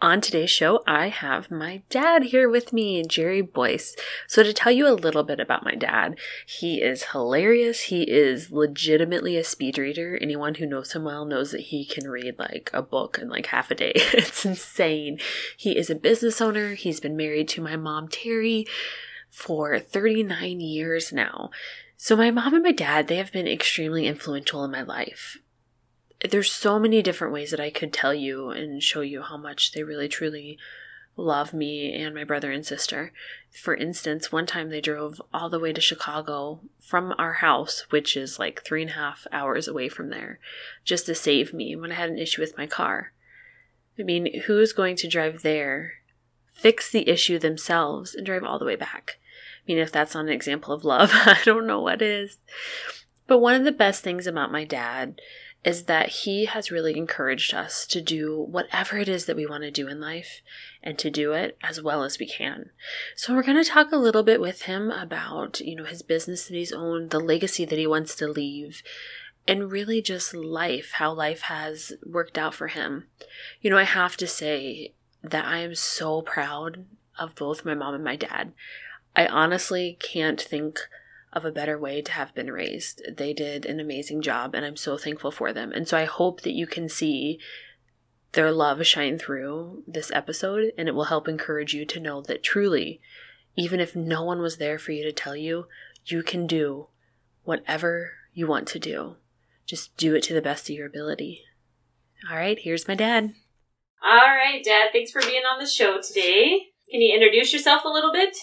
On today's show, I have my dad here with me, Jerry Boyce. So, to tell you a little bit about my dad, he is hilarious. He is legitimately a speed reader. Anyone who knows him well knows that he can read like a book in like half a day. it's insane. He is a business owner. He's been married to my mom, Terry, for 39 years now. So, my mom and my dad, they have been extremely influential in my life there's so many different ways that I could tell you and show you how much they really truly love me and my brother and sister. For instance, one time they drove all the way to Chicago from our house, which is like three and a half hours away from there, just to save me when I had an issue with my car. I mean, who's going to drive there, fix the issue themselves, and drive all the way back? I mean, if that's not an example of love, I don't know what is. But one of the best things about my dad is that he has really encouraged us to do whatever it is that we want to do in life and to do it as well as we can. So we're going to talk a little bit with him about, you know, his business that he's owned, the legacy that he wants to leave, and really just life, how life has worked out for him. You know, I have to say that I am so proud of both my mom and my dad. I honestly can't think of a better way to have been raised. They did an amazing job, and I'm so thankful for them. And so I hope that you can see their love shine through this episode, and it will help encourage you to know that truly, even if no one was there for you to tell you, you can do whatever you want to do. Just do it to the best of your ability. All right, here's my dad. All right, Dad, thanks for being on the show today. Can you introduce yourself a little bit?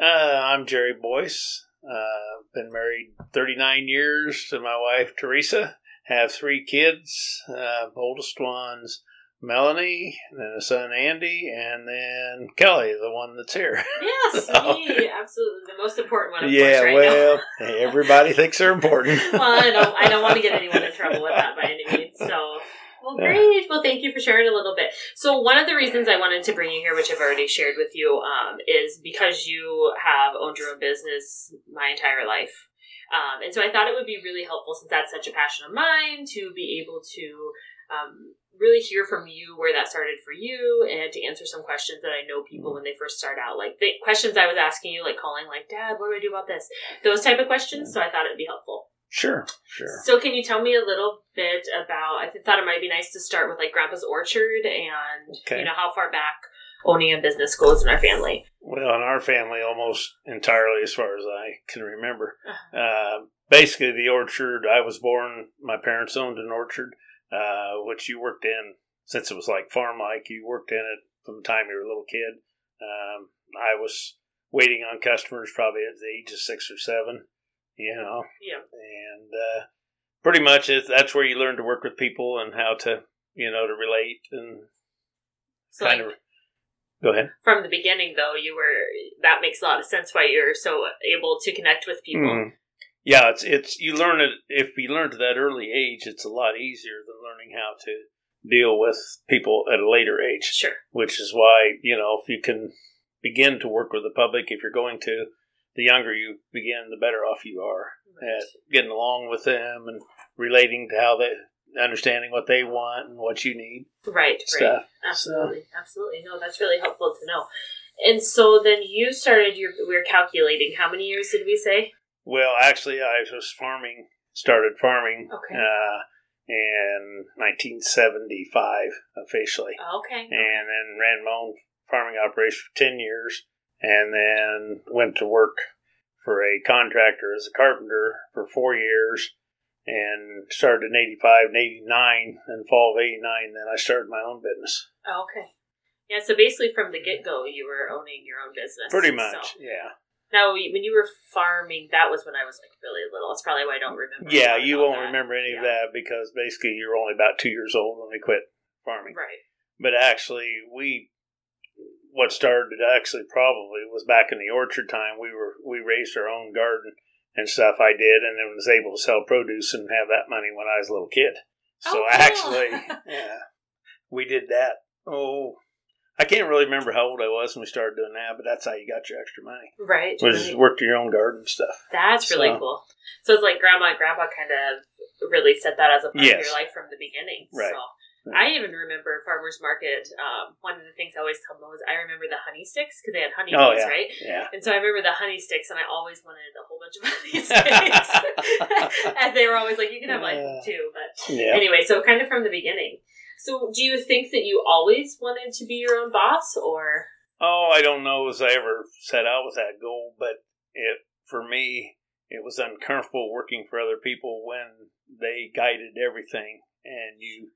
Uh, I'm Jerry Boyce. Uh, been married 39 years to my wife Teresa. Have three kids. Uh, oldest one's Melanie, and then a son Andy, and then Kelly, the one that's here. Yes, so, me, absolutely the most important one. yeah, right well, everybody thinks they're important. well, I don't, I don't want to get anyone in trouble with that by any means. So well, great. Well, thank you for sharing a little bit. So, one of the reasons I wanted to bring you here, which I've already shared with you, um, is because you have owned your own business my entire life. Um, and so I thought it would be really helpful, since that's such a passion of mine, to be able to um, really hear from you where that started for you and to answer some questions that I know people when they first start out. Like the questions I was asking you, like calling, like, Dad, what do I do about this? Those type of questions. So I thought it'd be helpful. Sure, sure. So, can you tell me a little bit about? I thought it might be nice to start with like Grandpa's Orchard and okay. you know how far back owning a business goes in our family. Well, in our family, almost entirely, as far as I can remember. Uh-huh. Uh, basically, the orchard. I was born. My parents owned an orchard, uh, which you worked in since it was like farm like. You worked in it from the time you were a little kid. Um, I was waiting on customers probably at the age of six or seven you know. Yeah. And uh, pretty much it, that's where you learn to work with people and how to, you know, to relate and so kind like, of. Go ahead. From the beginning, though, you were that makes a lot of sense why you're so able to connect with people. Mm. Yeah, it's it's you learn it if you learn to that early age, it's a lot easier than learning how to deal with people at a later age. Sure. Which is why you know if you can begin to work with the public, if you're going to, the younger you begin, the better off you are at getting along with them and relating to how they understanding what they want and what you need. Right, stuff. right. Absolutely. So. Absolutely. No, that's really helpful to know. And so then you started your we are calculating how many years did we say? Well, actually I was farming started farming okay. uh, in 1975 officially. Okay. And then ran my own farming operation for 10 years and then went to work for a contractor as a carpenter for four years and started in 85 and 89 and fall of 89 then i started my own business oh, okay yeah so basically from the get-go you were owning your own business pretty much so. yeah now when you were farming that was when i was like really little that's probably why i don't remember yeah you won't that. remember any yeah. of that because basically you were only about two years old when we quit farming right but actually we what started it actually probably was back in the orchard time. We were we raised our own garden and stuff. I did, and then was able to sell produce and have that money when I was a little kid. Oh, so Oh, cool. actually, yeah, we did that. Oh, I can't really remember how old I was when we started doing that, but that's how you got your extra money. Right. Was right. work your own garden stuff. That's really So- cool. So it's like grandma and grandpa kind of really set that as a part of your life from the beginning. Right. So Right. I even remember farmers market. Um, one of the things I always tell them was I remember the honey sticks because they had honey Oh, bees, yeah. right? Yeah. And so I remember the honey sticks, and I always wanted a whole bunch of honey sticks. and they were always like, "You can have like two, but Yeah. anyway." So kind of from the beginning. So do you think that you always wanted to be your own boss, or Oh, I don't know as I ever set out with that goal, but it for me it was uncomfortable working for other people when they guided everything and you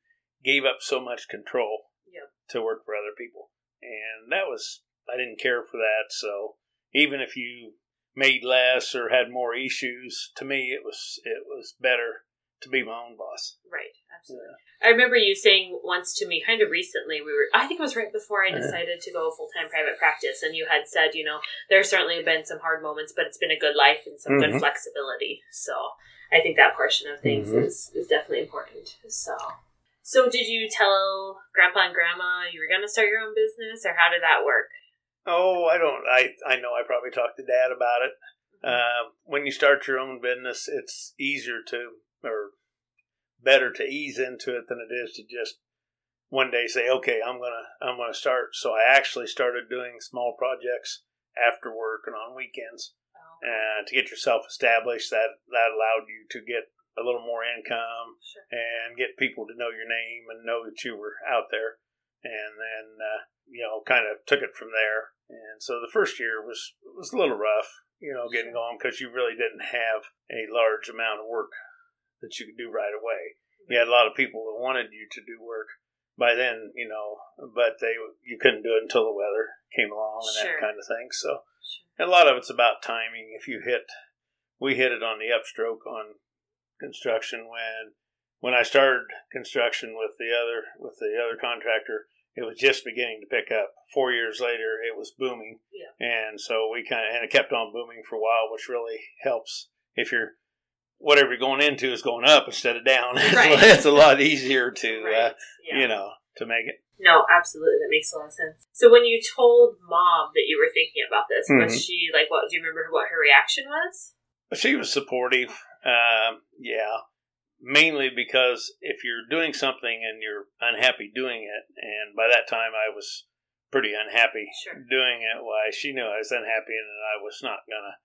gave up so much control Yep. to work for other people. And that was I didn't care for that, so even if you made less or had more issues, to me it was it was better to be my own boss. right? Absolutely. I remember you saying once to me, kind of recently, we were, I think it was right before I Uh-huh. decided to go full time private practice, and you had said, you know, there's certainly have been some hard moments, but it's been a good life and some good Mhm. flexibility. So I think that portion of things Mhm. is, is definitely important. So. So did you tell grandpa and grandma you were going to start your own business, or how did that work? Oh, I don't. I I know. I probably talked to Dad about it. Uh, when you start your own business, it's easier to or better to ease into it than it is to just one day say, "Okay, I'm gonna I'm gonna start." So I actually started doing small projects after work and on weekends Oh, uh, to get yourself established. That that allowed you to get a little more income sure. and get people to know your name and know that you were out there. And then, uh, you know, kind of took it from there. And so the first year was was a little rough, you know, getting going because you really didn't have a large amount of work that you could do right away. You had a lot of people that wanted you to do work by then, you know, but they you couldn't do it until the weather came along and Sure. that kind of thing. So Sure. a lot of it's about timing. If you hit, we hit it on the upstroke on construction when when I started construction with the other with the other contractor. It was just beginning to pick up. Four years later, it was booming, Yeah. and so we kind of and it kept on booming for a while, which really helps if you're whatever you're going into is going up instead of down. Right. it's a lot easier to uh, Yeah. you know to make it. No, absolutely. That makes a lot of sense. So when you told mom that you were thinking about this, was Mhm. she like, what? Do you remember what her reaction was? She was supportive. Um, yeah, mainly because if you're doing something and you're unhappy doing it, and by that time I was pretty unhappy Sure. doing it, why she knew I was unhappy and that I was not gonna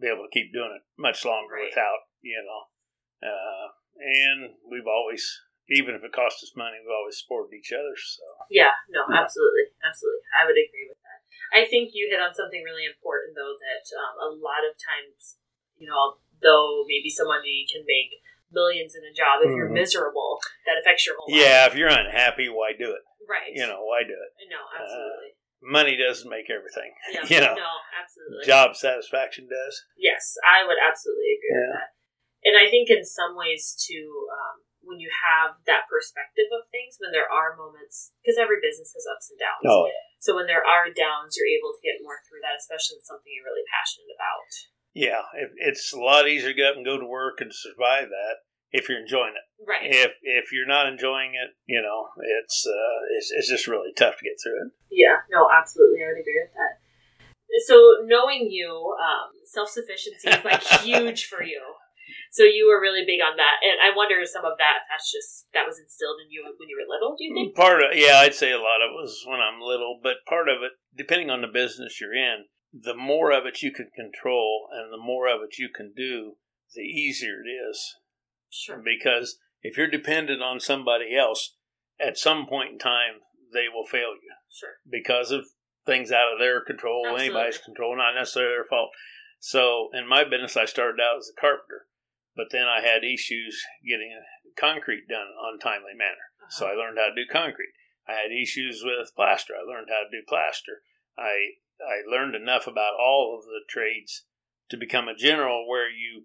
be able to keep doing it much longer Right. without, you know. Uh, and we've always, even if it cost us money, we've always supported each other. So Yeah. No. Absolutely. Absolutely. I would agree with that. I think you hit on something really important, though, that um, a lot of times, you know, though maybe somebody can make millions in a job, if you're Mhm. miserable, that affects your whole yeah, if you're unhappy, why do it? Right. You know, why do it? No. Absolutely. Money doesn't make everything. yeah. you know, No. Absolutely. job satisfaction does. Yes, I would absolutely agree with Yeah. that. And I think in some ways too, um, when you have that perspective of things, when there are moments, because every business has ups and downs. Oh, yeah. So when there are downs, you're able to get more through that, especially with something you're really passionate about. Yeah, it, it's a lot easier to get up and go to work and survive that if you're enjoying it. Right. If if you're not enjoying it, you know, it's uh, it's, it's just really tough to get through it. Yeah. No, absolutely. I would agree with that. So knowing you, um, self sufficiency is like huge for you. So you were really big on that, and I wonder if some of that that's just that was instilled in you when you were little. Do you think? Part of yeah, I'd say a lot of it was when I'm little, but part of it, depending on the business you're in, the more of it you can control and the more of it you can do, the easier it is. Sure. Because if you're dependent on somebody else, at some point in time they will fail you. Sure. because of things out of their control, Absolutely. anybody's control, not necessarily their fault. So in my business, I started out as a carpenter, but then I had issues getting concrete done on a timely manner. So uh-huh. I learned how to do concrete. I had issues with plaster. I learned how to do plaster. I I learned enough about all of the trades to become a general where you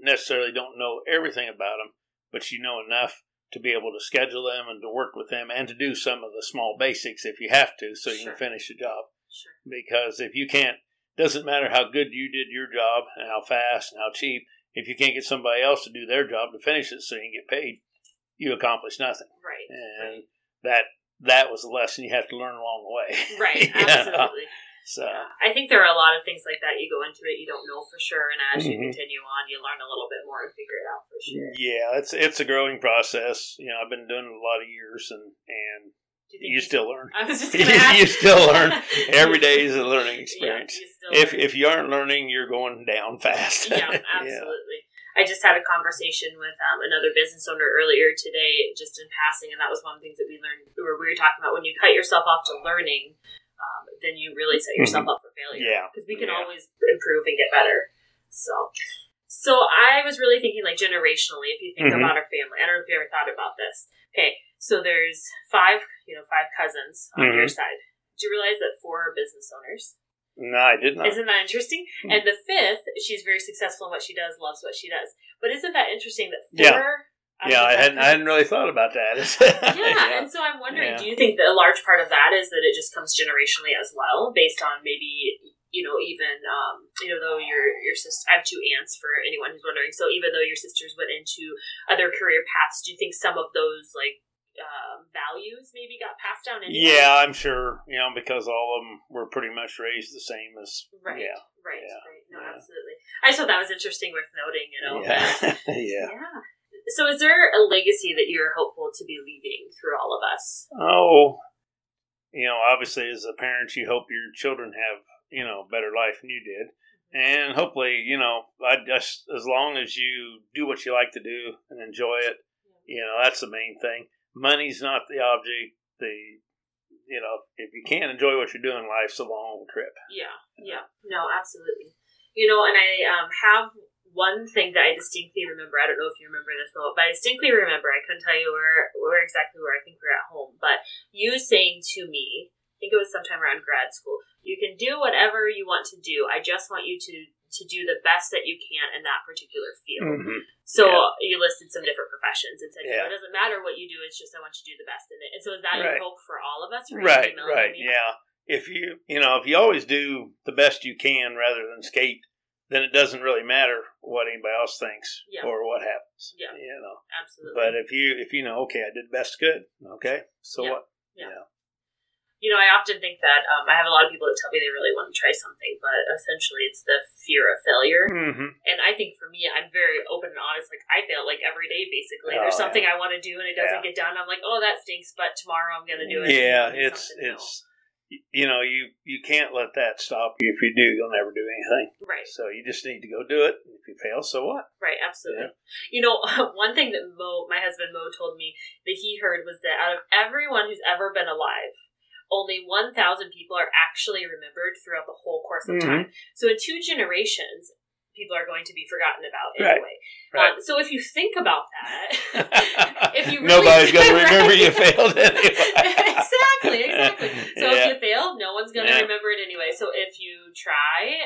necessarily don't know everything about them, but you know enough to be able to schedule them and to work with them and to do some of the small basics if you have to so you Sure. can finish the job. Sure. Because if you can't, doesn't matter how good you did your job and how fast and how cheap, if you can't get somebody else to do their job to finish it so you can get paid, you accomplish nothing. Right. And that that was a lesson you have to learn along the way. Right. Absolutely. So Yeah. I think there are a lot of things like that. You go into it, you don't know for sure, and as you Mhm. continue on, you learn a little bit more and figure it out for sure. yeah, it's it's a growing process. You know, I've been doing it a lot of years, and and you you still learn. I was just you still learn. Every day is a learning experience. Yeah, you if learn. if you aren't learning, you're going down fast. yeah, absolutely. I just had a conversation with um, another business owner earlier today, just in passing, and that was one of the things that we learned. Where we were talking about when you cut yourself off to learning, um, then you really set yourself up for failure. Mm-hmm. Yeah, because we can yeah. always improve and get better. So, so I was really thinking like generationally. If you think Mhm. about our family, I don't know if you ever thought about this. Okay, so there's five, you know, five cousins on your Mhm. side. Do you realize that four are business owners? No, I did not. Isn't that interesting? Hmm. And the fifth, she's very successful in what she does, loves what she does. But isn't that interesting that four? out of yeah, I hadn't I hadn't really thought about that. Yeah, and so I'm wondering, Yeah. do you think that a large part of that is that it just comes generationally as well, based on maybe you know even um, you know though your your sister, I have two aunts for anyone who's wondering. So even though your sisters went into other career paths, do you think some of those like um, values maybe got passed down? Anyway? yeah, I'm sure. You know, because all of them were pretty much raised the same as right, yeah, right, yeah, right. No, yeah. absolutely. I just thought that was interesting, worth noting. You know, yeah, yeah. So, is there a legacy that you're hopeful to be leaving through all of us? Oh, you know, obviously, as a parent, you hope your children have you know better life than you did, and hopefully, you know, I just as long as you do what you like to do and enjoy it, you know, that's the main thing. Money's not the object. The you know, if you can't enjoy what you're doing, life's a long trip. Yeah, yeah, no, absolutely. You know, and I um, have one thing that I distinctly remember. I don't know if you remember this, Mo, but I distinctly remember. I couldn't tell you where where exactly where. I think we are at home, but you saying to me, I think it was sometime around grad school. You can do whatever you want to do. I just want you to to do the best that you can in that particular field. Mm-hmm. So Yeah. you listed some different professions and said, you know, it doesn't matter what you do, it's just I want you to do the best in it. And so is that Right. your hope for all of us? Right, right, yeah. If you, you know, if you always do the best you can rather than skate, then it doesn't really matter what anybody else thinks Yeah. or what happens. Yeah. you know. Absolutely. But if you, if you know, okay, I did best, good, okay, so Yeah. what? Yeah. you know, I often think that um, I have a lot of people that tell me they really want to try something, but essentially it's the fear of failure. Mm-hmm. And I think for me, I'm very open and honest. Like I fail like every day, basically. Oh, There's something I want to do and it doesn't Yeah. get done. I'm like, oh, that stinks, but tomorrow I'm gonna do it. Yeah, it's it's you know you you can't let that stop you. If you do, you'll never do anything. right. So you just need to go do it. If you fail, so what? Right, absolutely. You know, one thing that Mo, my husband Mo, told me that he heard was that out of everyone who's ever been alive, only 1,000 people are actually remembered throughout the whole course of Mhm. time. So in two generations, people are going to be forgotten about anyway. right. Um, so if you think about that, if you really Nobody's going to Right. remember you failed anyway. exactly, exactly. So if you fail, no one's going to Yeah. remember it anyway. So if you try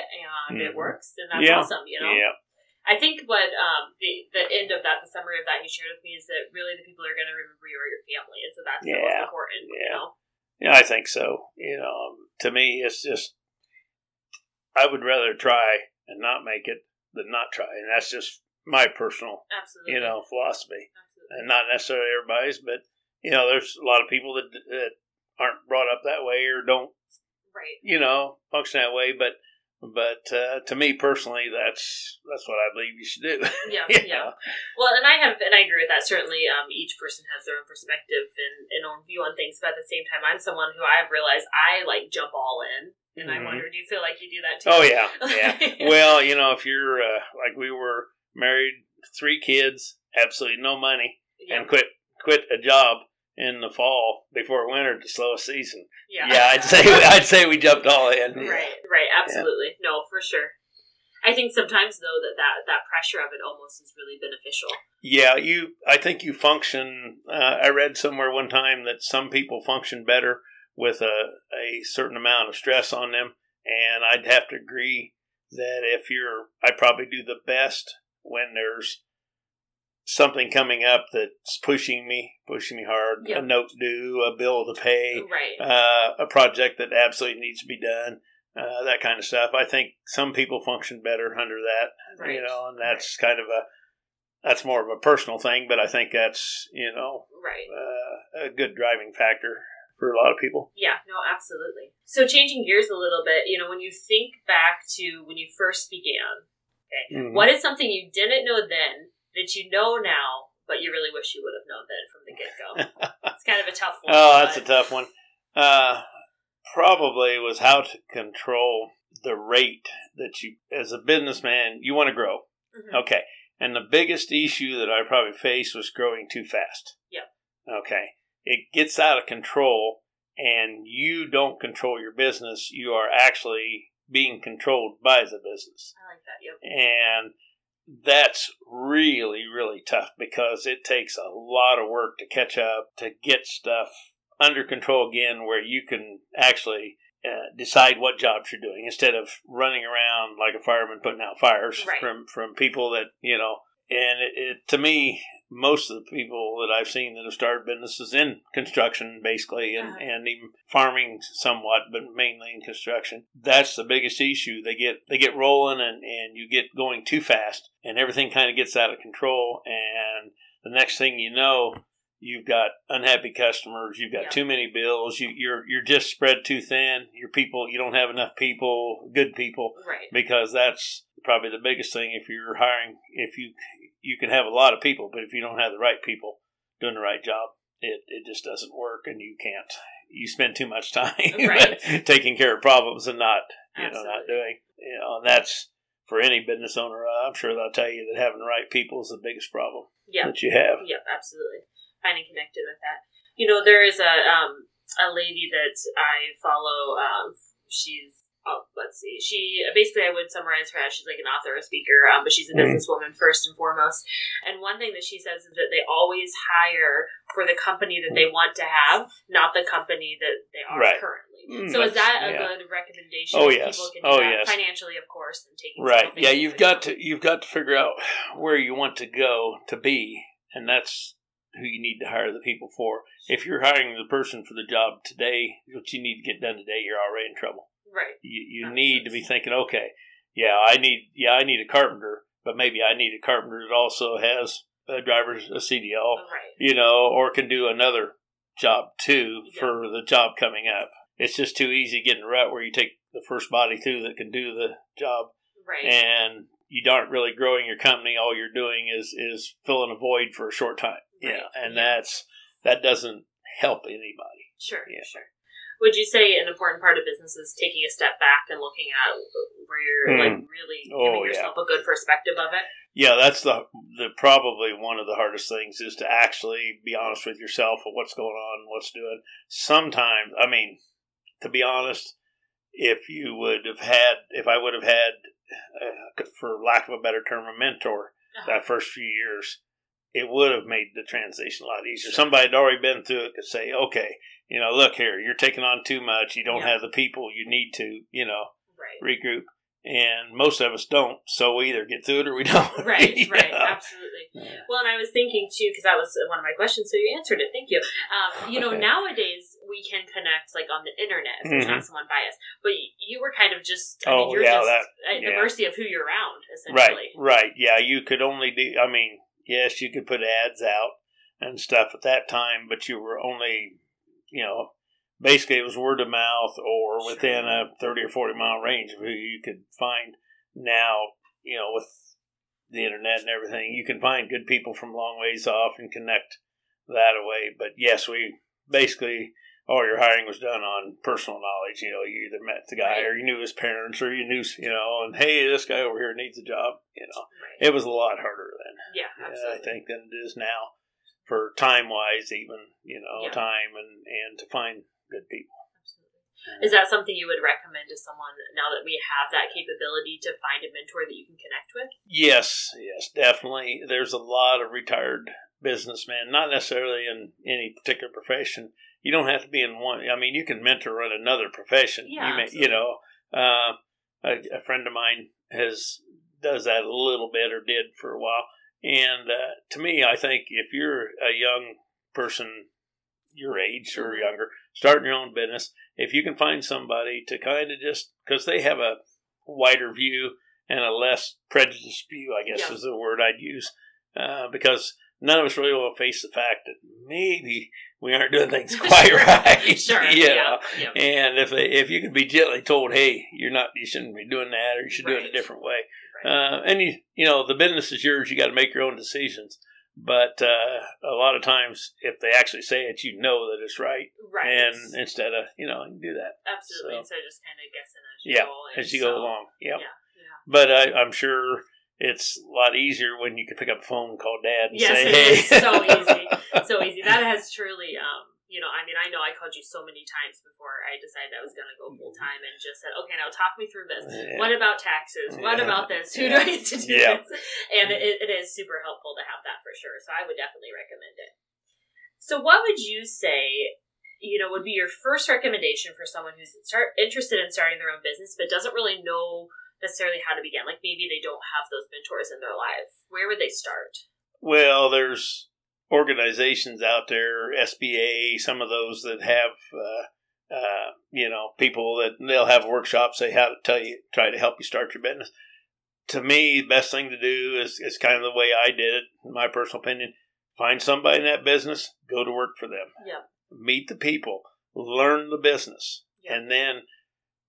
and it Mhm. works, then that's Yeah. awesome, you know? yeah, I think what um, the the end of that, the summary of that he shared with me is that really the people are going to remember you are your family, and so that's the most Yeah. important. You know, yeah, I think so. You know, um, to me, it's just I would rather try and not make it than not try, and that's just my personal, absolutely. you know, philosophy. absolutely. and not necessarily everybody's, but you know, there's a lot of people that that aren't brought up that way or don't, right. you know, function that way. But but uh, to me personally, that's that's what I believe you should do. Yeah, You yeah. Well, and I have, and I agree with that. Certainly, um, each person has their own perspective and, and own view on things. But at the same time, I'm someone who I've realized I like jump all in, and I Mhm. wonder, do you feel like you do that too? Oh yeah, yeah. well, you know, if you're uh, like we were married, three kids, absolutely no money, yeah, and quit quit a job in the fall before winter to slow a season. yeah, Yeah, I'd say I'd say we jumped all in. right, right, absolutely, no, for sure. I think sometimes though that, that that pressure of it almost is really beneficial. Yeah, you. I think you function. Uh, I read somewhere one time that some people function better with a a certain amount of stress on them, and I'd have to agree that if you're, I probably do the best when there's something coming up that's pushing me, pushing me hard, Yep. a note due, a bill to pay, Right. uh, a project that absolutely needs to be done, uh, that kind of stuff. I think some people function better under that, right. you know, and that's kind of a that's more of a personal thing, but I think that's you know Right. uh, a good driving factor for a lot of people. Yeah, no, absolutely. So changing gears a little bit, you know, when you think back to when you first began, Mhm. what is something you didn't know then that you know now, but you really wish you would have known then from the get go? it's kind of a tough one. Oh, that's a tough one. Uh, probably was how to control the rate that you, as a businessman, you want to grow. Mhm. Okay. And the biggest issue that I probably faced was growing too fast. Yep. Okay. It gets out of control and you don't control your business. You are actually being controlled by the business. I like that. Yep. And that's really, really tough because it takes a lot of work to catch up, to get stuff under control again, where you can actually uh, decide what jobs you're doing instead of running around like a fireman putting out fires Right. from from people that you know. And it, it to me, most of the people that I've seen that have started businesses in construction, basically, and, Uh-huh. and even farming somewhat, but mainly in construction, that's the biggest issue. They get they get rolling, and and you get going too fast, and everything kind of gets out of control. And the next thing you know, you've got unhappy customers, you've got Yeah. too many bills, you, you're you're just spread too thin. Your people, you don't have enough people, good people, Right. because that's probably the biggest thing. If you're hiring, if you you can have a lot of people, but if you don't have the right people doing the right job, it it just doesn't work, and you can't. You spend too much time Right. taking care of problems and not you know not doing you know and that's for any business owner. uh, I'm sure they'll tell you that having the right people is the biggest problem Yeah. that you have. Yep, absolutely. Finding connected with that. You know, there is a um a lady that I follow. Um, she's oh, let's see. She basically I would summarize her as she's like an author, a speaker, um, but she's a businesswoman first and foremost. And one thing that she says is that they always hire for the company that they want to have, not the company that they are Right. currently. Mm, so is that a yeah. good recommendation? Oh, yes. People can Oh, yes. financially, of course, and taking Right. Yeah, you've got to you've got to figure out where you want to go to be, and that's who you need to hire the people for. If you're hiring the person for the job today, what you need to get done today, you're already in trouble. Right. You you That need to be thinking, okay, yeah, I need yeah, I need a carpenter, but maybe I need a carpenter that also has a driver's a CDL, oh, Right. you know, or can do another job too Yeah. for the job coming up. It's just too easy getting a rut where you take the first body through that can do the job Right. and you aren't really growing your company. All you're doing is is filling a void for a short time. Right. Yeah, and Yeah. that's that doesn't help anybody. Sure, Yeah. sure. Would you say an important part of business is taking a step back and looking at where you're Hmm. like really Oh, giving yeah. yourself a good perspective of it? Yeah, that's the the probably one of the hardest things is to actually be honest with yourself of what's going on, what's doing. Sometimes, I mean, to be honest, if you would have had, if I would have had, uh, for lack of a better term, a mentor Uh-huh. that first few years, it would have made the transition a lot easier. Somebody had already been through it could say, okay, you know, look here, you're taking on too much. You don't Yeah. have the people you need to, you know, Right. regroup. And most of us don't. So we either get through it or we don't. Right, right, know? absolutely. Yeah. Well, and I was thinking too, because that was one of my questions, so you answered it. Thank you. Um, you know, Okay. nowadays we can connect like on the internet if there's Mhm. not someone by us, but you were kind of just, I Oh, mean, you're yeah, just that- at the mercy of who you're around, essentially. Right, right. Yeah, you could only do, I mean, yes, you could put ads out and stuff at that time, but you were only, you know, basically it was word of mouth or within a 30 or 40 mile range of who you could find. Now, you know, with the internet and everything, you can find good people from long ways off and connect that away. But yes, we basically all your hiring was done on personal knowledge. You know, you either met the guy Right. or you knew his parents or you knew, you know, and hey, this guy over here needs a job. You know, Right. it was a lot harder then. Yeah, Yeah, absolutely. I think than it is now, for time wise, even you know, Yeah. time and and to find good people. Absolutely. Is that something you would recommend to someone now that we have that capability to find a mentor that you can connect with? Yes, yes, definitely. There's a lot of retired businessmen, not necessarily in any particular profession. You don't have to be in one. I mean, you can mentor in another profession. Yeah, you, may, you know, uh, a, a friend of mine has does that a little bit or did for a while. And uh, to me, I think if you're a young person your age or younger, starting your own business, if you can find somebody to kind of just because they have a wider view and a less prejudiced view, I guess Yeah. is the word I'd use, uh, because none of us really want to face the fact that maybe we aren't doing things quite right. sure. you Yeah. yeah. And if they, if you can be gently told, hey, you're not, you shouldn't be doing that, or you should do it a different way. Right. Uh, and you, you know, the business is yours. You got to make your own decisions. But uh, a lot of times, if they actually say it, you know that it's right. right. And instead of, you know, you do that Absolutely. so- Instead of just kind of guessing as you Yeah, go. along. as you go along. Yep. Yeah. Yeah. But I, I'm sure it's a lot easier when you can pick up the phone and call dad and Yes, say, hey. so easy. So easy. That has truly, um, you know, I mean, I know I called you so many times before I decided I was going to go full time and just said, okay, now talk me through this. Yeah. What about taxes? What Yeah. about this? Who do I need to do Yeah. this? And it, it is super helpful to have that for sure. So I would definitely recommend it. So, what would you say? You know, would be your first recommendation for someone who's start, interested in starting their own business but doesn't really know necessarily how to begin. Like maybe they don't have those mentors in their life. Where would they start? Well, there's organizations out there, SBA, some of those that have, uh, uh, you know, people that they'll have workshops, say how to tell you, try to help you start your business. To me, the best thing to do is, is kind of the way I did it, in my personal opinion. Find somebody in that business, go to work for them. Yep. Meet the people, learn the business, Yep. and then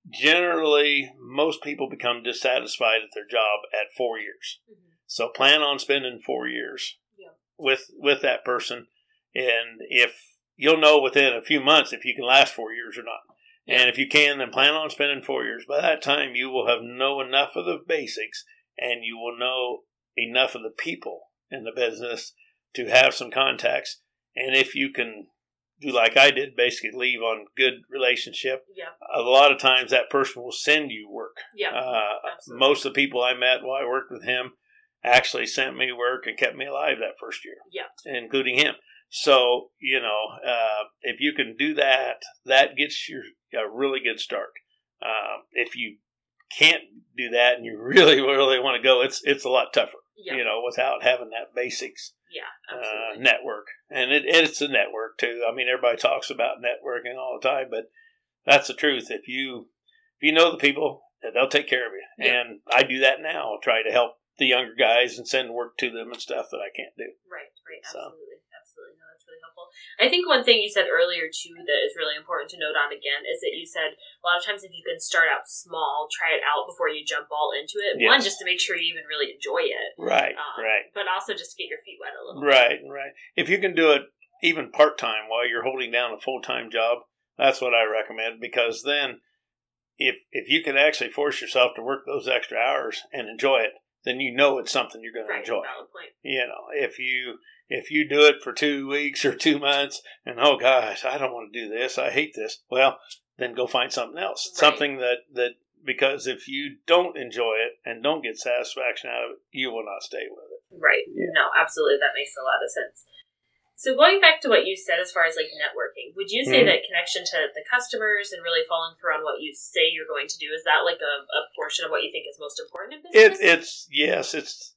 generally most people become dissatisfied at their job at four years. Mm-hmm. So plan on spending four years Yeah. with with that person, and if you'll know within a few months if you can last four years or not. And if you can, then plan on spending four years. By that time, you will have know enough of the basics, and you will know enough of the people in the business to have some contacts. And if you can do like I did, basically leave on good relationship, Yeah. a lot of times that person will send you work. Yeah. Uh, most of the people I met while I worked with him actually sent me work and kept me alive that first year, Yeah. including him. So you know, uh, if you can do that, that gets you a really good start. Um, if you can't do that and you really, really want to go, it's it's a lot tougher. Yeah. You know, without having that basics Yeah. uh, network, and it, it's a network too. I mean, everybody talks about networking all the time, but that's the truth. If you if you know the people, they'll take care of you. Yeah. And I do that now. I'll try to help the younger guys and send work to them and stuff that I can't do. Right, right, So. absolutely, absolutely. No, that's really helpful. I think one thing you said earlier too that is really important to note on again is that you said a lot of times if you can start out small, try it out before you jump all into it. One, just to make sure you even really enjoy it, Right, um, right, but also just to get your feet wet a little. right, right. If you can do it even part time while you're holding down a full time job, that's what I recommend because then if if you can actually force yourself to work those extra hours and enjoy it, then you know it's something you're going to enjoy. you know if you if you do it for two weeks or two months and oh gosh i don't want to do this i hate this well then go find something else Right. something that that because if you don't enjoy it and don't get satisfaction out of it you will not stay with it Right. Yeah. No, absolutely. That makes a lot of sense. So going back to what you said as far as like networking, would you say Mhm. that connection to the customers and really following through on what you say you're going to do is that like a, a portion of what you think is most important in it, business? it's yes it's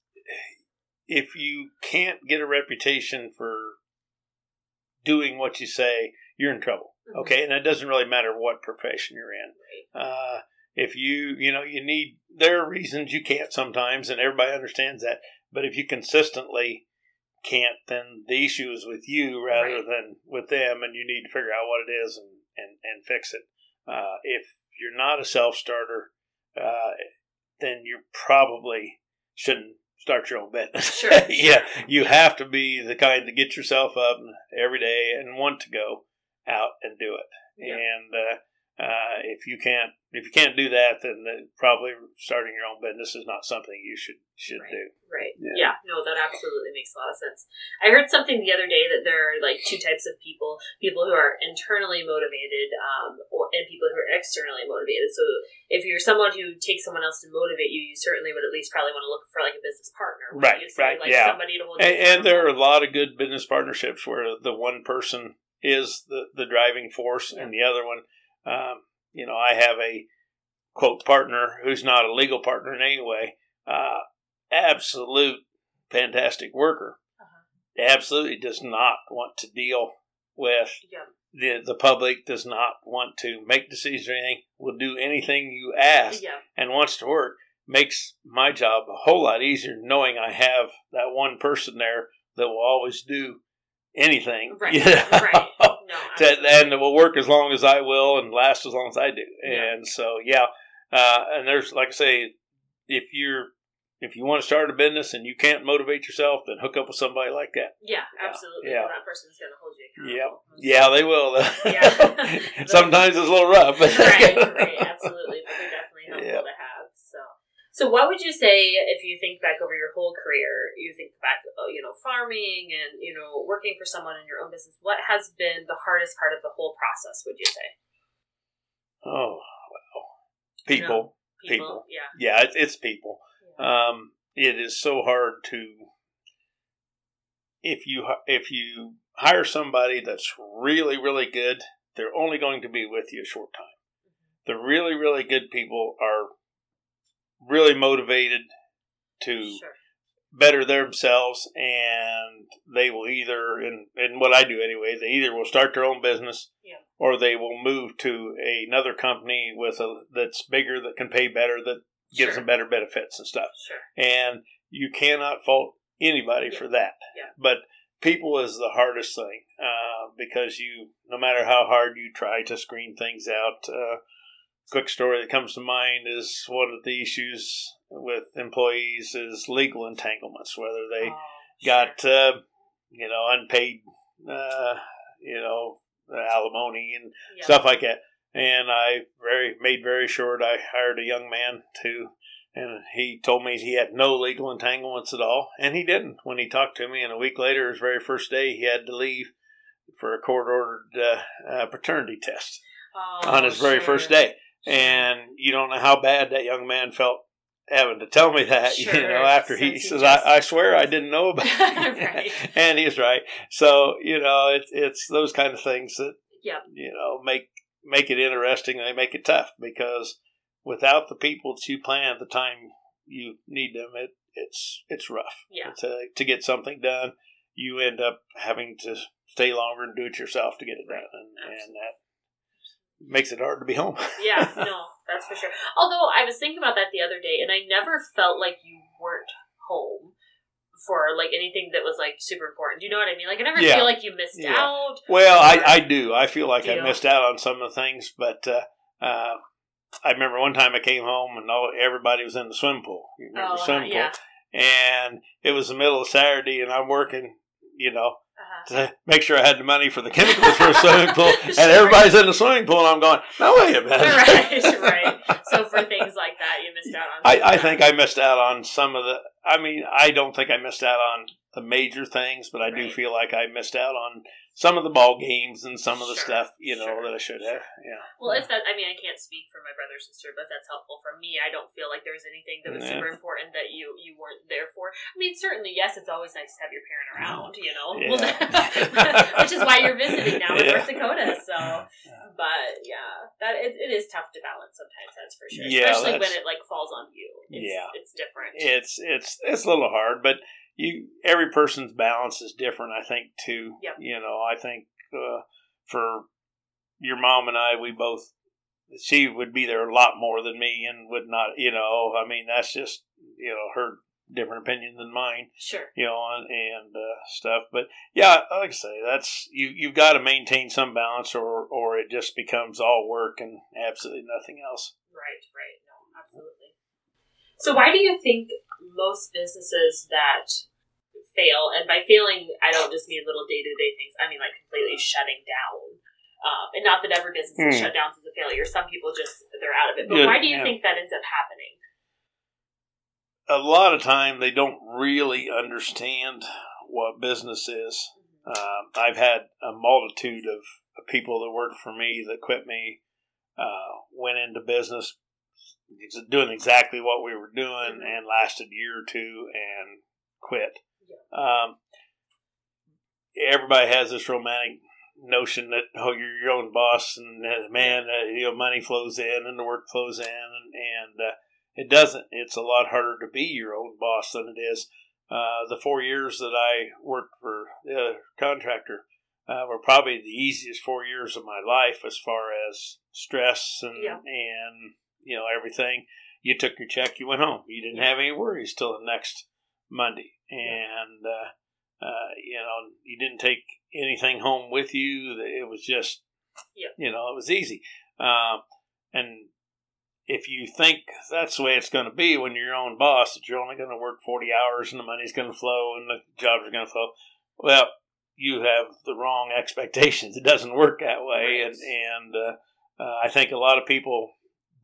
if you can't get a reputation for doing what you say you're in trouble Mhm. okay and it doesn't really matter what profession you're in Uh, if you, you know, you need, there are reasons you can't sometimes, and everybody understands that. But if you consistently can't, then the issue is with you rather Right. than with them, and you need to figure out what it is and, and, and fix it. Uh, if you're not a self starter, uh, then you probably shouldn't start your own business. Sure, yeah. You have to be the kind to get yourself up every day and want to go out and do it. Yeah. And, uh, uh, if you can't if you can't do that, then the, probably starting your own business is not something you should should Right. do. Right. Yeah. Yeah. No, that absolutely makes a lot of sense. I heard something the other day that there are like two types of people: people who are internally motivated, um, or and people who are externally motivated. So, if you're someone who takes someone else to motivate you, you certainly would at least probably want to look for like a business partner, Right, You right, Like yeah. somebody to hold. And, and there are a lot of good business partnerships where the one person is the the driving force, and the other one, um, you know, I have a quote partner who's not a legal partner in any way. Uh, absolute fantastic worker, Uh-huh. absolutely does not want to deal with Yeah. the the public. Does not want to make decisions or anything. Will do anything you ask Yeah. and wants to work. Makes my job a whole lot easier knowing I have that one person there that will always do anything. Right. you know? Right. No. to, and it will work as long as I will and last as long as I do. Yeah. And so, yeah. Uh, and there's, like I say, if you're, if you want to start a business and you can't motivate yourself, then hook up with somebody like that. yeah, absolutely. Yeah. That person's going to hold you Yep. accountable. Yeah, they will. Yeah. Sometimes it's a little rough. But right, right, absolutely. But they're definitely helpful Yep. to have. So, what would you say if you think back over your whole career? You think back, oh, you know, farming and you know, working for someone in your own business. What has been the hardest part of the whole process? Would you say? Oh, wow. People. People. Yeah. Yeah, it's, it's people. Um, it is so hard to if you if you hire somebody that's really really good, they're only going to be with you a short time. The really really good people are really motivated to Sure. better themselves, and they will either and and what I do anyway, they either will start their own business. Yeah. Or they will move to another company with a that's bigger that can pay better that gives Sure. them better benefits and stuff. Sure. And you cannot fault anybody Yeah. for that. Yeah. But people is the hardest thing uh, because you, no matter how hard you try to screen things out. Uh, quick story that comes to mind is one of the issues with employees is legal entanglements, whether they Oh, got sure. uh, you know unpaid uh, you know alimony and Yeah. stuff like that. And I very made very short. I hired a young man to, and he told me he had no legal entanglements at all, and he didn't. When he talked to me, and a week later, his very first day, he had to leave for a court ordered uh, uh, paternity test Oh, on his very first day. Sure. And you don't know how bad that young man felt having to tell me that. You know, after he, he says, just- I, "I swear I didn't know about it," and he's right. So you know, it's it's those kind of things that Yep. you know make make it interesting. They make it tough because without the people that you plan at the time you need them, it it's it's rough. Yeah. To to get something done, you end up having to stay longer and do it yourself to get it done, Right. and, and that makes it hard to be home. Yeah, no, that's for sure. Although I was thinking about that the other day, and I never felt like you weren't home for like anything that was like super important. Do you know what I mean? Like I never Yeah. feel like you missed Yeah. out. Well, I, I do. I feel like I missed out on some of the things, but uh, uh, I remember one time I came home and all, everybody was in the swim pool. You remember Oh, the uh, swim yeah. pool? And it was the middle of Saturday, and I'm working, you know, Uh-huh. to make sure I had the money for the chemicals for a swimming pool, and Sure. everybody's in the swimming pool, and I'm going, no, wait a minute. right, right. So for things like that, you missed out on. I, I think I missed out on some of the. I mean, I don't think I missed out on the major things, but I do feel like I missed out on some of the ball games and some of the Sure, stuff, you know, sure. that I should have. Yeah. Well, if that, I mean, I can't speak for my brother or sister, but that's helpful for me. I don't feel like there was anything that was Yeah. super important that you you weren't there for. I mean, certainly, yes, it's always nice to have your parent around, you know, Yeah. Well, which is why you're visiting now in Yeah. North Dakota. So, but yeah, that it, it is tough to balance sometimes. That's for sure, especially when it like falls on you. It's, Yeah. it's different. It's it's it's a little hard, but you every person's balance is different. I think too. Yep. You know, I think uh, for your mom and I, we both she would be there a lot more than me, and would not. You know, I mean, that's just you know her different opinion than mine. sure. You know, and, and uh, stuff. But yeah, like I say, that's you. You've got to maintain some balance, or or it just becomes all work and absolutely nothing else. Right, right. No, absolutely. So, why do you think most businesses that fail, and by failing, I don't just mean little day to day things, I mean like completely shutting down. Um, and not that every business is Hmm. shut down is a failure. Some people just, they're out of it. But Yeah, why do you yeah. think that ends up happening? a lot of time they don't really understand what business is. Um, I've had a multitude of of people that worked for me that quit me, uh, went into business doing exactly what we were doing and lasted a year or two and quit. Um, everybody has this romantic notion that oh you're your own boss and uh, man uh, you know money flows in and the work flows in and, and uh, it doesn't. It's a lot harder to be your own boss than it is uh, the four years that I worked for the contractor uh, were probably the easiest four years of my life as far as stress and Yeah. and you know everything. You took your check, you went home. You didn't have any worries till the next Monday, and uh, uh, you know you didn't take anything home with you. It was just Yeah. you know it was easy. Um, and if you think that's the way it's going to be when you're your own boss, that you're only going to work 40 hours and the money's going to flow and the jobs are going to flow, well, you have the wrong expectations. It doesn't work that way. Right. And, and uh, uh, I think a lot of people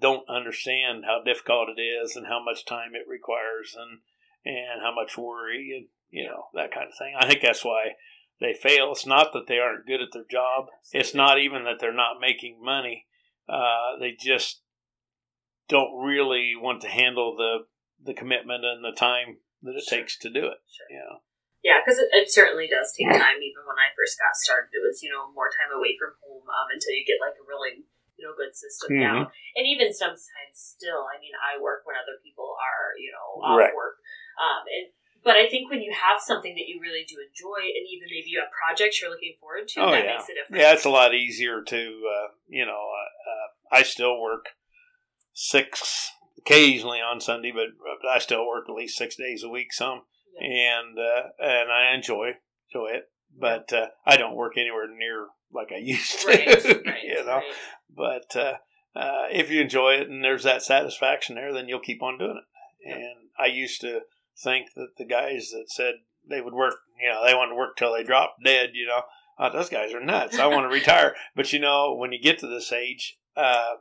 don't understand how difficult it is and how much time it requires and, and how much worry and, you know, that kind of thing. I think that's why they fail. It's not that they aren't good at their job. It's not even that they're not making money. Uh, they just don't really want to handle the the commitment and the time that it Sure. takes to do it. Sure. You know. Yeah, because it, it certainly does take time. Even when I first got started, it was you know more time away from home um, until you get like a really know good system Mhm. down. And even sometimes still, I mean, I work when other people are you know off Right. work. Um, and but I think when you have something that you really do enjoy, and even maybe you have projects you're looking forward to, Oh, that yeah. makes a difference. Yeah, it's a lot easier to uh, you know. Uh, uh, I still work six occasionally on Sunday, but I still work at least six days a week. Some Yeah. and uh, and I enjoy enjoy it, but uh, I don't work anywhere near like I used to. Right, right, you know, right. but uh, uh, if you enjoy it and there's that satisfaction there, then you'll keep on doing it. And I used to think that the guys that said they would work, you know, they wanted to work till they dropped dead, you know, oh, those guys are nuts. I want to retire. But you know, when you get to this age, uh,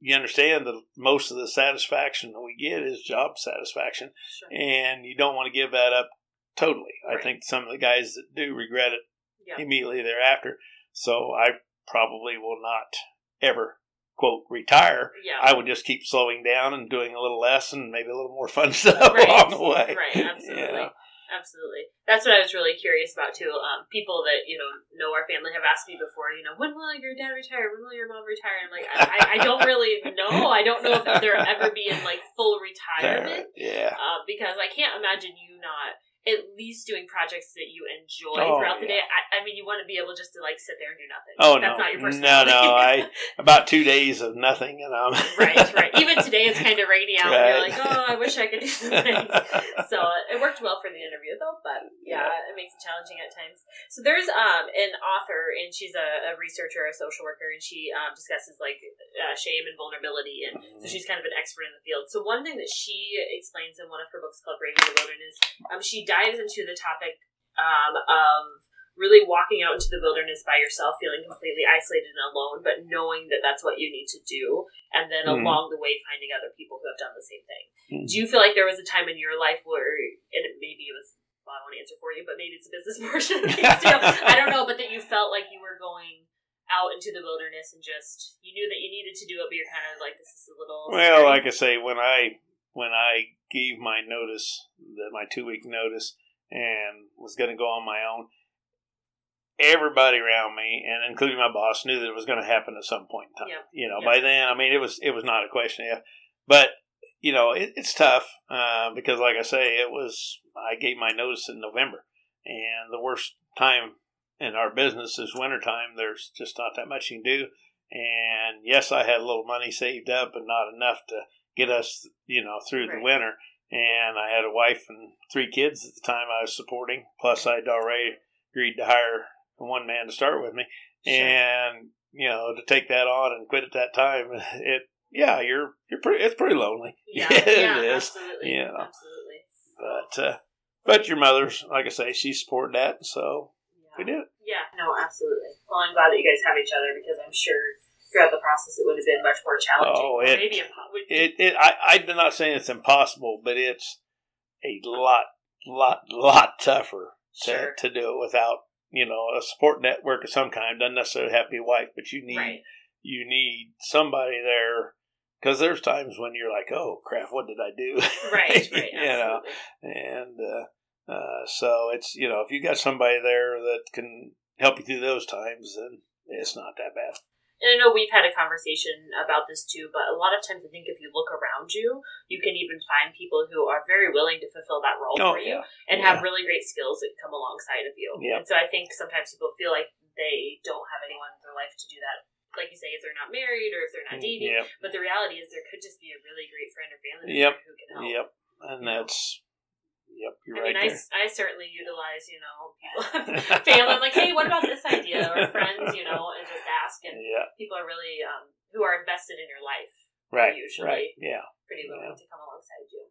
you understand that most of the satisfaction that we get is job satisfaction, Sure. and you don't want to give that up totally. I think some of the guys that do regret it Yeah. immediately thereafter. So I probably will not ever quote retire. Yeah. I would just keep slowing down and doing a little less and maybe a little more fun stuff Right. along the way. Right, absolutely. Know? Absolutely. That's what I was really curious about too. Um, people that you know know our family have asked me before. You know, when will your dad retire? When will your mom retire? I'm like, I, I- I don't really know. I don't know if they'll ever be in like full retirement. Yeah. Uh, because I can't imagine you not at least doing projects that you enjoy Oh, throughout the yeah. day. I, I mean, you want to be able just to like sit there and do nothing. Oh That's no, not your no, personality. no! I about two days of nothing, and I'm right, right. Even today, it's kind of rainy out, and you're like, oh, I wish I could do something. so it worked well for the interview though but yeah, it makes it challenging at times so there's um an author and she's a, a researcher a social worker and she um, discusses like uh, shame and vulnerability and so she's kind of an expert in the field so one thing that she explains in one of her books called braving the wilderness um, she dives into the topic um, of really walking out into the wilderness by yourself feeling completely isolated and alone but knowing that that's what you need to do and then Mhm. along the way finding other people who have done the same thing Mhm. do you feel like there was a time in your life where, and maybe it was, well, I don't want to answer for you, but maybe it's a business portion of things too. I don't know, but that you felt like you were going out into the wilderness and just, you knew that you needed to do it, but you're kind of like, this is a little. Well, scary. like I say, when I when I gave my notice, the, my two week notice, and was going to go on my own, everybody around me, and including my boss, knew that it was going to happen at some point in time. You know, by then, I mean, it was it was not a question of, but you know, it, it's tough uh, because, like I say, it was I gave my notice in November, and the worst time in our business is wintertime. There's just not that much you can do. And yes, I had a little money saved up, but not enough to get us, you know, through the winter. And I had a wife and three kids at the time I was supporting. Plus, I'd already agreed to hire one man to start with me, Sure. and you know, to take that on and quit at that time, it yeah, you're you're pretty. It's pretty lonely. yeah, it yeah, is. absolutely. Yeah. Absolutely. But uh, but your mother's, like I say, she supported that, so Yeah. we did. Yeah, no, absolutely. Well, I'm glad that you guys have each other because I'm sure throughout the process it would have been much more challenging. Oh, it- maybe It, it I, I'm not saying it's impossible, but it's a lot, lot, lot tougher to, Sure. to do it without, you know, a support network of some kind. Doesn't necessarily have to be a wife, but you need right. you need somebody there because there's times when you're like, oh crap, what did I do? Right, right, you know, and uh, uh, so it's you know if you got somebody there that can help you through those times, then it's not that bad. And I know we've had a conversation about this too, but a lot of times I think if you look around you, you can even find people who are very willing to fulfill that role Oh, for you yeah. and Yeah. have really great skills that come alongside of you. Yeah. And so I think sometimes people feel like they don't have anyone in their life to do that. Like you say, if they're not married or if they're not mm, dating. Yep. But the reality is there could just be a really great friend or family Yep. member who can help. Yep. And that's. Yep. You're I right mean, I, there. s- I certainly utilize, you know, people, family, like, hey, what about this idea? Or friends, you know, and just ask. And yeah. people are really, um, who are invested in your life, Right. usually. Right. Yeah. pretty willing Yeah. to come alongside you.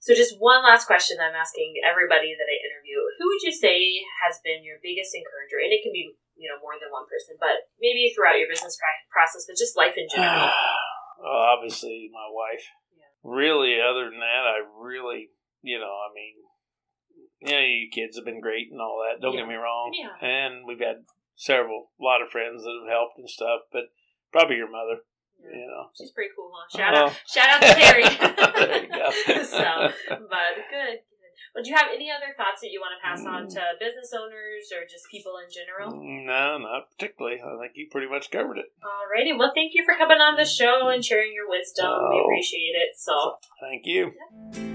So, just one last question I'm asking everybody that I interview Who would you say has been your biggest encourager? And it can be, you know, more than one person, but maybe throughout your business process, but just life in general. well, obviously, my wife. Yeah. Really, other than that, I really, you know, I mean, yeah, you kids have been great and all that. Don't Yeah. get me wrong. Yeah. And we've had several, a lot of friends that have helped and stuff, but probably your mother. Yeah. You know. She's pretty cool, huh? Shout Oh. out, shout out to Terry. There you go. so, but good. do you have any other thoughts that you want to pass on to mm. business owners or just people in general? Mm, no, not particularly. I think you pretty much covered it. Alrighty. Well, thank you for coming on the show and sharing your wisdom. We Oh. appreciate it. So, Thank you. Thank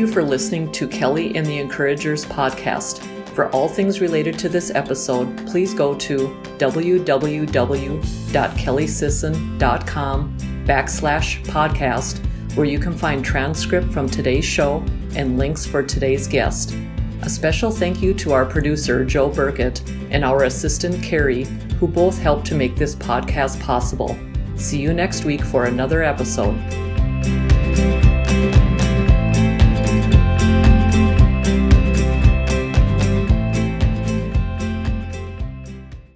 you for listening to Kelly and the Encouragers podcast. For all things related to this episode, please go to www.kellysisson.com backslash podcast, where you can find transcript from today's show and links for today's guest. A special thank you to our producer, Joe Burkett, and our assistant, Carrie, who both helped to make this podcast possible. See you next week for another episode.